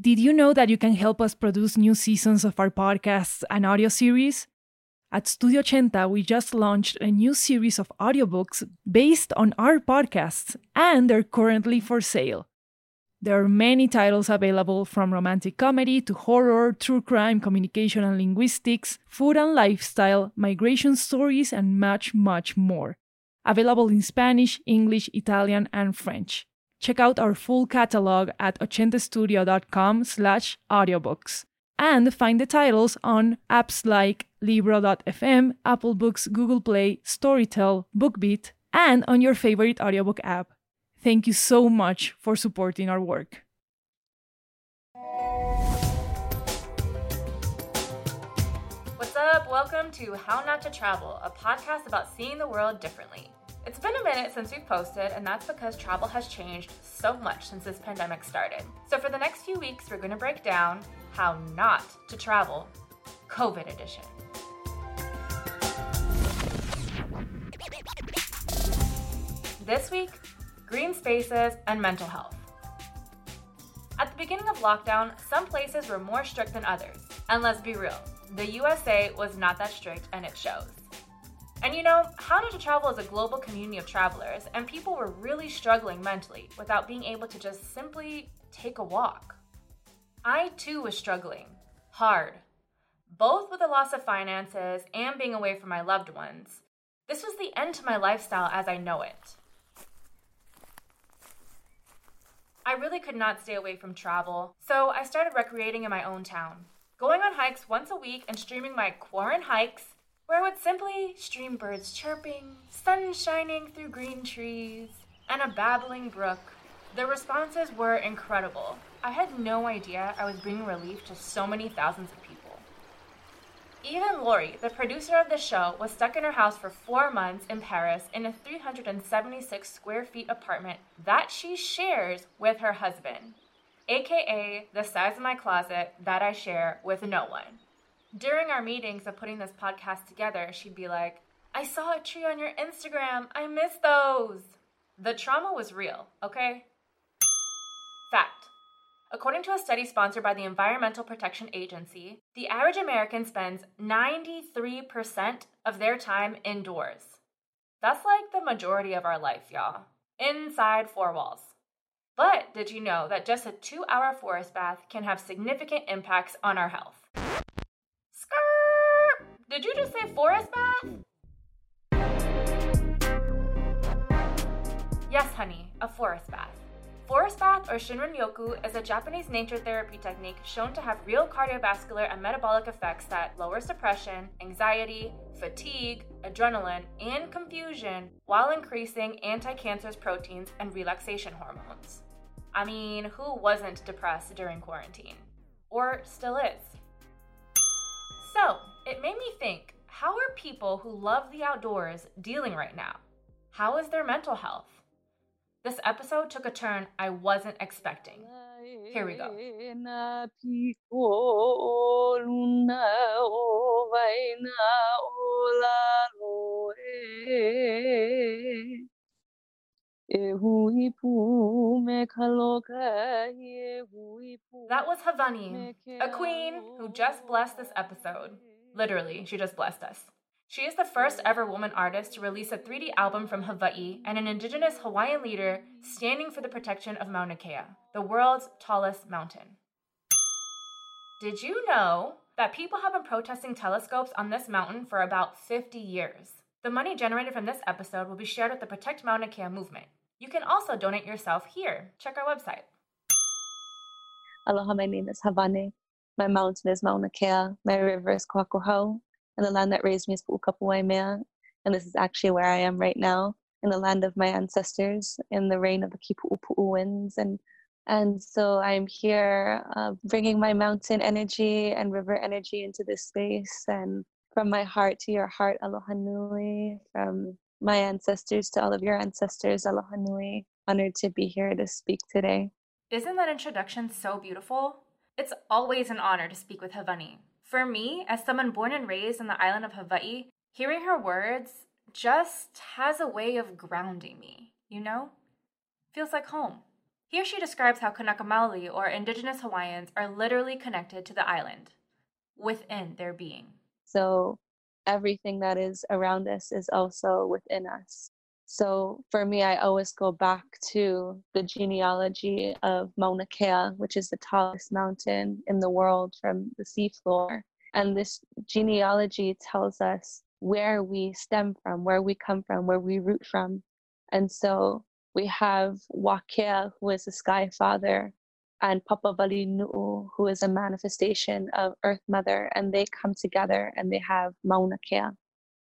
Did you know that you can help us produce new seasons of our podcasts and audio series? At Studio Ochenta, we just launched a new series of audiobooks based on our podcasts, and they're currently for sale. There are many titles available from romantic comedy to horror, true crime, communication and linguistics, food and lifestyle, migration stories, and much, much more. Available in Spanish, English, Italian, and French. Check out our full catalog at ochentastudio.com slash audiobooks and find the titles on apps like Libro.fm, Apple Books, Google Play, Storytel, BookBeat, and on your favorite audiobook app. Thank you so much for supporting our work. What's up? Welcome to How Not to Travel, a podcast about seeing the world differently. It's been a minute since we've posted, and that's because travel has changed so much since this pandemic started. So, for the next few weeks, we're going to break down how not to travel, COVID edition. This week, green spaces and mental health. At the beginning of lockdown, some places were more strict than others. And let's be real, the USA was not that strict, and it shows. And you know, How Not to Travel is a global community of travelers, and people were really struggling mentally without being able to just simply take a walk. I too was struggling, hard, both with the loss of finances and being away from my loved ones. This was the end to my lifestyle as I know it. I really could not stay away from travel, so I started recreating in my own town, going on hikes once a week and streaming my Quarren hikes where would simply stream birds chirping, sun shining through green trees, and a babbling brook. The responses were incredible. I had no idea I was bringing relief to so many thousands of people. Even Lory, the producer of the show, was stuck in her house for four months in Paris in a 376 square feet apartment that she shares with her husband, aka the size of my closet that I share with no one during our meetings of putting this podcast together, she'd be like, I saw a tree on your Instagram. I miss those. The trauma was real, okay? Fact. According to a study sponsored by the Environmental Protection Agency, the average American spends 93% of their time indoors. That's like the majority of our life, y'all. Inside four walls. But did you know that just a two hour forest bath can have significant impacts on our health? Did you just say forest bath? Yes, honey, a forest bath. Forest bath or Shinrin Yoku is a Japanese nature therapy technique shown to have real cardiovascular and metabolic effects that lowers depression, anxiety, fatigue, adrenaline, and confusion while increasing anti-cancerous proteins and relaxation hormones. I mean, who wasn't depressed during quarantine? Or still is? So, it made me think how are people who love the outdoors dealing right now? How is their mental health? This episode took a turn I wasn't expecting. Here we go. That was Hawane, a queen who just blessed this episode. Literally, she just blessed us. She is the first ever woman artist to release a 3D album from Hawaii and an indigenous Hawaiian leader standing for the protection of Mauna Kea, the world's tallest mountain. Did you know that people have been protesting telescopes on this mountain for about 50 years? The money generated from this episode will be shared with the Protect Mauna Kea movement. You can also donate yourself here. Check our website. Aloha, my name is Hawane. My mountain is Mauna Kea. My river is Koakohau. And the land that raised me is Pu'ukapuaimea. And this is actually where I am right now, in the land of my ancestors, in the reign of the Kipu'upu'u winds. And, and so I'm here uh, bringing my mountain energy and river energy into this space. And from my heart to your heart, aloha nui. From my ancestors to all of your ancestors, aloha nui. Honored to be here to speak today. Isn't that introduction so beautiful? It's always an honor to speak with Hawane. For me, as someone born and raised on the island of Hawaii, hearing her words just has a way of grounding me, you know? Feels like home. Here she describes how Kanaka Maoli, or indigenous Hawaiians, are literally connected to the island within their being. So everything that is around us is also within us. So for me, I always go back to the genealogy of Mauna Kea, which is the tallest mountain in the world from the seafloor. And this genealogy tells us where we stem from, where we come from, where we root from. And so we have Wakea, who is the sky father, and Papa Vali Nu'u, who is a manifestation of Earth Mother, and they come together and they have Mauna Kea.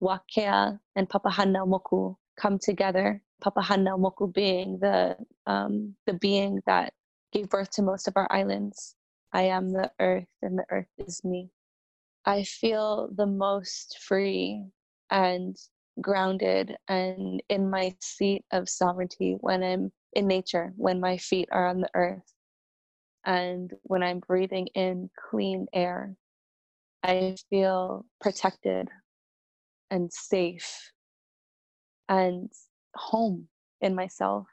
Wakea and Papa Hana Moku come together. Papa Hana Moku being the um, the being that gave birth to most of our islands. I am the earth, and the earth is me. I feel the most free and grounded and in my seat of sovereignty when I'm in nature, when my feet are on the earth, and when I'm breathing in clean air. I feel protected and safe and home in myself.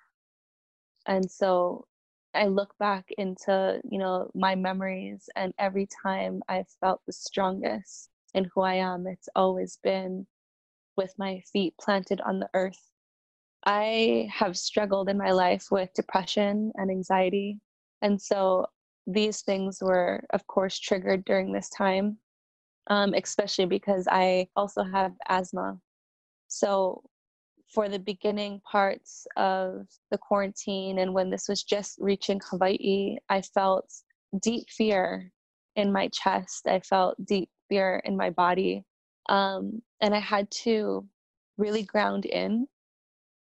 And so I look back into, you know, my memories and every time I've felt the strongest in who I am, it's always been with my feet planted on the earth. I have struggled in my life with depression and anxiety. And so these things were, of course, triggered during this time, um, especially because I also have asthma. So for the beginning parts of the quarantine and when this was just reaching Hawaii, I felt deep fear in my chest. I felt deep fear in my body. Um, and I had to really ground in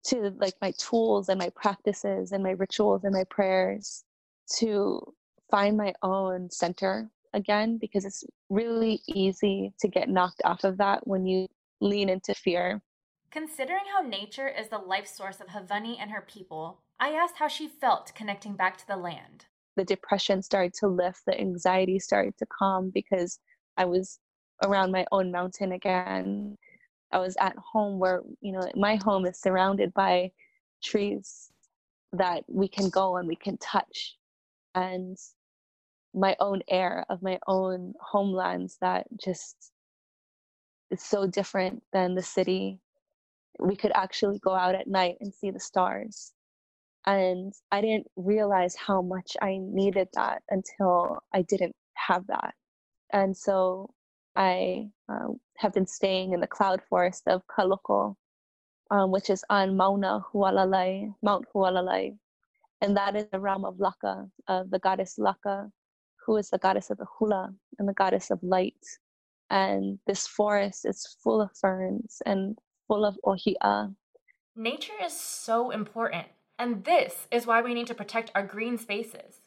to like my tools and my practices and my rituals and my prayers to find my own center again because it's really easy to get knocked off of that when you lean into fear Considering how nature is the life source of Hawane and her people, I asked how she felt connecting back to the land. The depression started to lift, the anxiety started to calm because I was around my own mountain again. I was at home where, you know, my home is surrounded by trees that we can go and we can touch. And my own air of my own homelands that just is so different than the city we could actually go out at night and see the stars. And I didn't realize how much I needed that until I didn't have that. And so I uh, have been staying in the cloud forest of Kaloko, um, which is on Mauna Hualalai, Mount Hualalai. And that is the realm of Laka, of the goddess Laka, who is the goddess of the hula and the goddess of light. And this forest is full of ferns and full of ohia. Nature is so important, and this is why we need to protect our green spaces.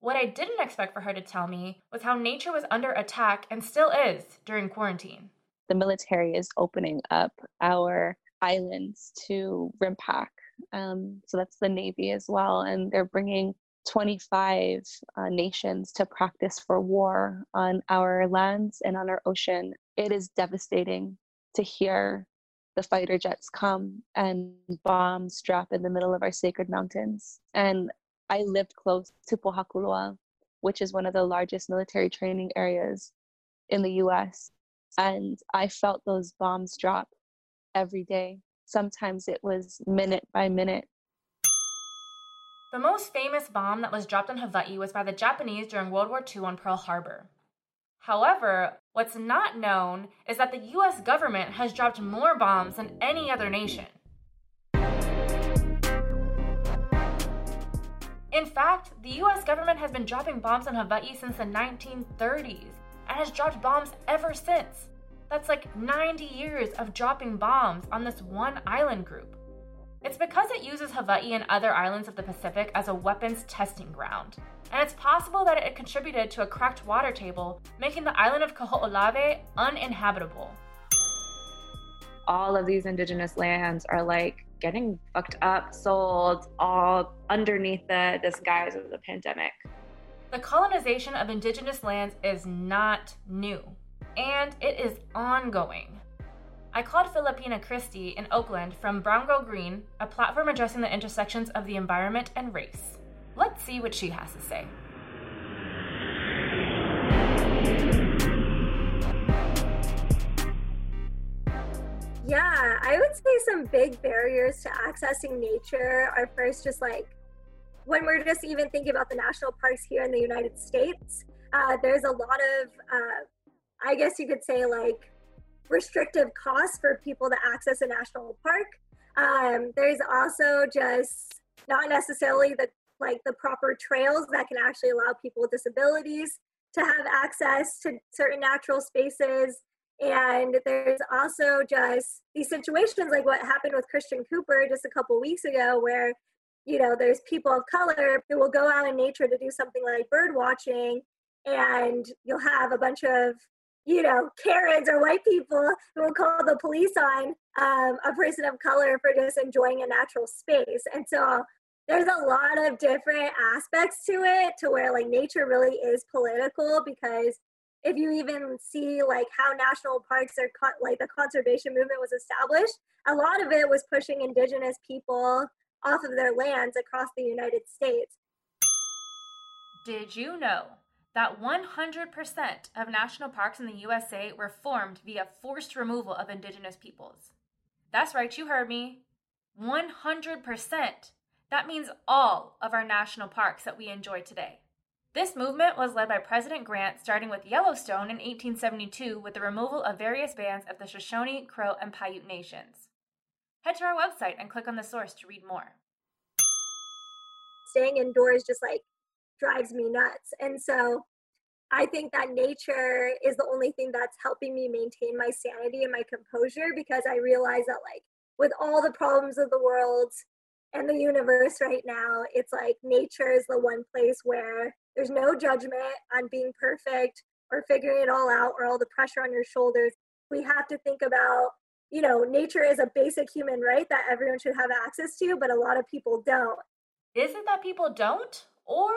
What I didn't expect for her to tell me was how nature was under attack and still is during quarantine. The military is opening up our islands to RIMPAC. Um, so that's the Navy as well. And they're bringing 25 uh, nations to practice for war on our lands and on our ocean. It is devastating to hear the fighter jets come and bombs drop in the middle of our sacred mountains. And I lived close to Pohakuloa, which is one of the largest military training areas in the US. And I felt those bombs drop every day. Sometimes it was minute by minute. The most famous bomb that was dropped on Hawaii was by the Japanese during World War II on Pearl Harbor. However, what's not known is that the US government has dropped more bombs than any other nation. In fact, the US government has been dropping bombs on Hawaii since the 1930s and has dropped bombs ever since. That's like 90 years of dropping bombs on this one island group. It's because it uses Hawaii and other islands of the Pacific as a weapons testing ground. And it's possible that it contributed to a cracked water table, making the island of Kaho'olawe uninhabitable. All of these indigenous lands are like getting fucked up, sold, all underneath the disguise of the pandemic. The colonization of indigenous lands is not new, and it is ongoing. I called Filipina Kristy in Oakland from Brown Girl Green, a platform addressing the intersections of the environment and race. Let's see what she has to say. Yeah, I would say some big barriers to accessing nature are first just like when we're just even thinking about the national parks here in the United States, uh, there's a lot of, uh, I guess you could say, like restrictive costs for people to access a national park. Um, there's also just not necessarily the like the proper trails that can actually allow people with disabilities to have access to certain natural spaces and there's also just these situations like what happened with Christian Cooper just a couple weeks ago, where, you know, there's people of color who will go out in nature to do something like bird watching, and you'll have a bunch of, you know, Karens or white people who will call the police on um, a person of color for just enjoying a natural space. And so there's a lot of different aspects to it to where like nature really is political because if you even see like how national parks are con- like the conservation movement was established a lot of it was pushing indigenous people off of their lands across the united states did you know that 100% of national parks in the usa were formed via forced removal of indigenous peoples that's right you heard me 100% that means all of our national parks that we enjoy today this movement was led by President Grant, starting with Yellowstone in 1872 with the removal of various bands of the Shoshone, Crow, and Paiute nations. Head to our website and click on the source to read more. Staying indoors just like drives me nuts. And so I think that nature is the only thing that's helping me maintain my sanity and my composure because I realize that, like, with all the problems of the world and the universe right now, it's like nature is the one place where there's no judgment on being perfect or figuring it all out or all the pressure on your shoulders. We have to think about, you know, nature is a basic human right that everyone should have access to, but a lot of people don't. Is it that people don't? Or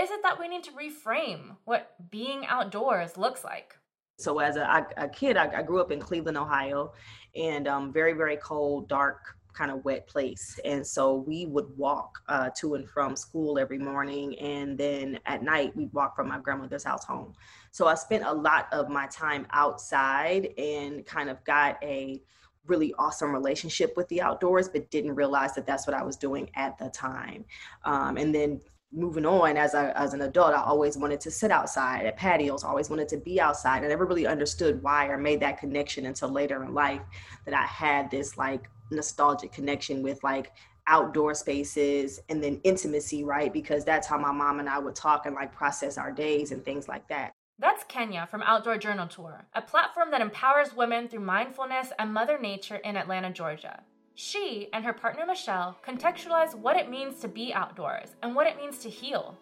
is it that we need to reframe what being outdoors looks like? So, as a, a kid, I, I, grew up in Cleveland, Ohio, and um, very, very cold, dark kind of wet place. And so we would walk uh, to and from school every morning. And then at night, we'd walk from my grandmother's house home. So I spent a lot of my time outside and kind of got a really awesome relationship with the outdoors, but didn't realize that that's what I was doing at the time. Um, and then moving on as a, as an adult i always wanted to sit outside at patios always wanted to be outside i never really understood why or made that connection until later in life that i had this like nostalgic connection with like outdoor spaces and then intimacy, right? Because that's how my mom and I would talk and like process our days and things like that. That's Kenya from Outdoor Journal Tour, a platform that empowers women through mindfulness and Mother Nature in Atlanta, Georgia. She and her partner Michelle contextualize what it means to be outdoors and what it means to heal.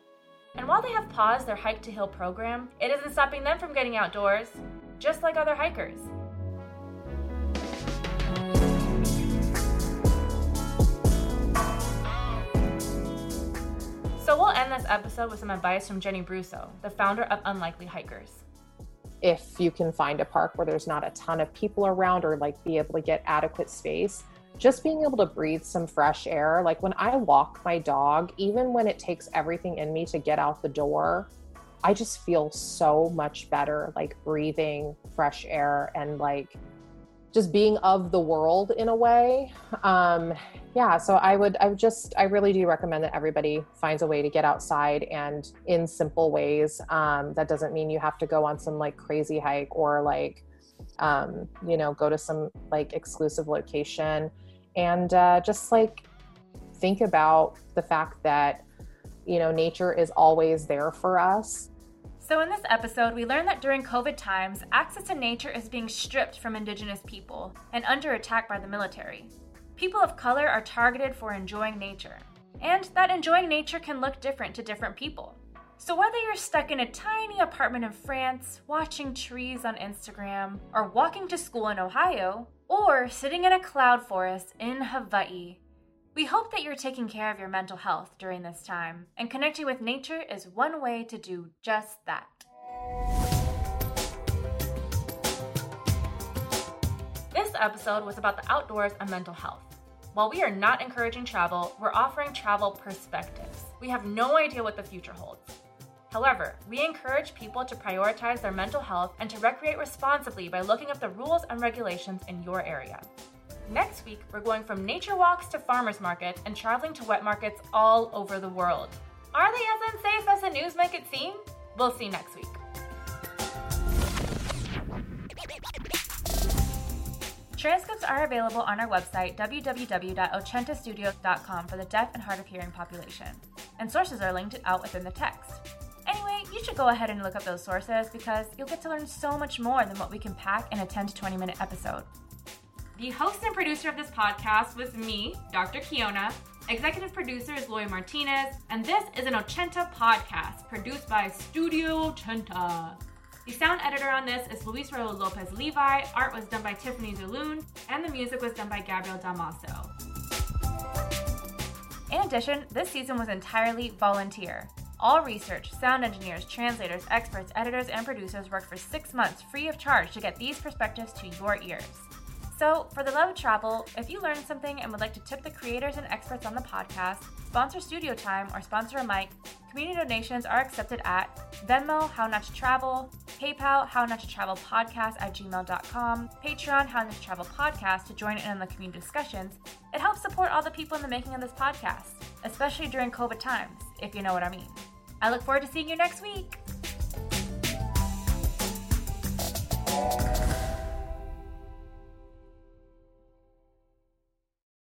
And while they have paused their Hike to Heal program, it isn't stopping them from getting outdoors, just like other hikers. So we'll end this episode with some advice from Jenny Bruso, the founder of Unlikely Hikers. If you can find a park where there's not a ton of people around or like be able to get adequate space, just being able to breathe some fresh air. Like when I walk my dog, even when it takes everything in me to get out the door, I just feel so much better, like breathing fresh air and like just being of the world in a way. Um, yeah, so I would, I would just, I really do recommend that everybody finds a way to get outside and in simple ways. Um, that doesn't mean you have to go on some like crazy hike or like, um, you know, go to some like exclusive location and uh, just like think about the fact that, you know, nature is always there for us so, in this episode, we learned that during COVID times, access to nature is being stripped from Indigenous people and under attack by the military. People of color are targeted for enjoying nature, and that enjoying nature can look different to different people. So, whether you're stuck in a tiny apartment in France, watching trees on Instagram, or walking to school in Ohio, or sitting in a cloud forest in Hawaii, we hope that you're taking care of your mental health during this time, and connecting with nature is one way to do just that. This episode was about the outdoors and mental health. While we are not encouraging travel, we're offering travel perspectives. we have no idea what the future holds. However, we encourage people to prioritize their mental health and to recreate responsibly by looking up the rules and regulations in your area. Next week, we're going from nature walks to farmers market and traveling to wet markets all over the world. Are they as unsafe as the news make it seem? We'll see next week. Transcripts are available on our website, www.ochentastudios.com, for the deaf and hard of hearing population. And sources are linked out within the text. You should go ahead and look up those sources because you'll get to learn so much more than what we can pack in a 10 to 20 minute episode. The host and producer of this podcast was me, Dr. Kiona. Executive producer is Lory Martinez, and this is an Ochenta podcast produced by Studio Ochenta. The sound editor on this is Luis Raul Lopez Levi, art was done by Tiffany DeLune, and the music was done by Gabriel Damaso. In addition, this season was entirely volunteer. All research, sound engineers, translators, experts, editors, and producers work for six months free of charge to get these perspectives to your ears. So, for the love of travel, if you learned something and would like to tip the creators and experts on the podcast, sponsor studio time, or sponsor a mic, community donations are accepted at Venmo, How Not to Travel, PayPal, How Not to Travel Podcast at gmail.com, Patreon, How Not to Travel Podcast to join in on the community discussions. It helps support all the people in the making of this podcast, especially during COVID times, if you know what I mean. I look forward to seeing you next week.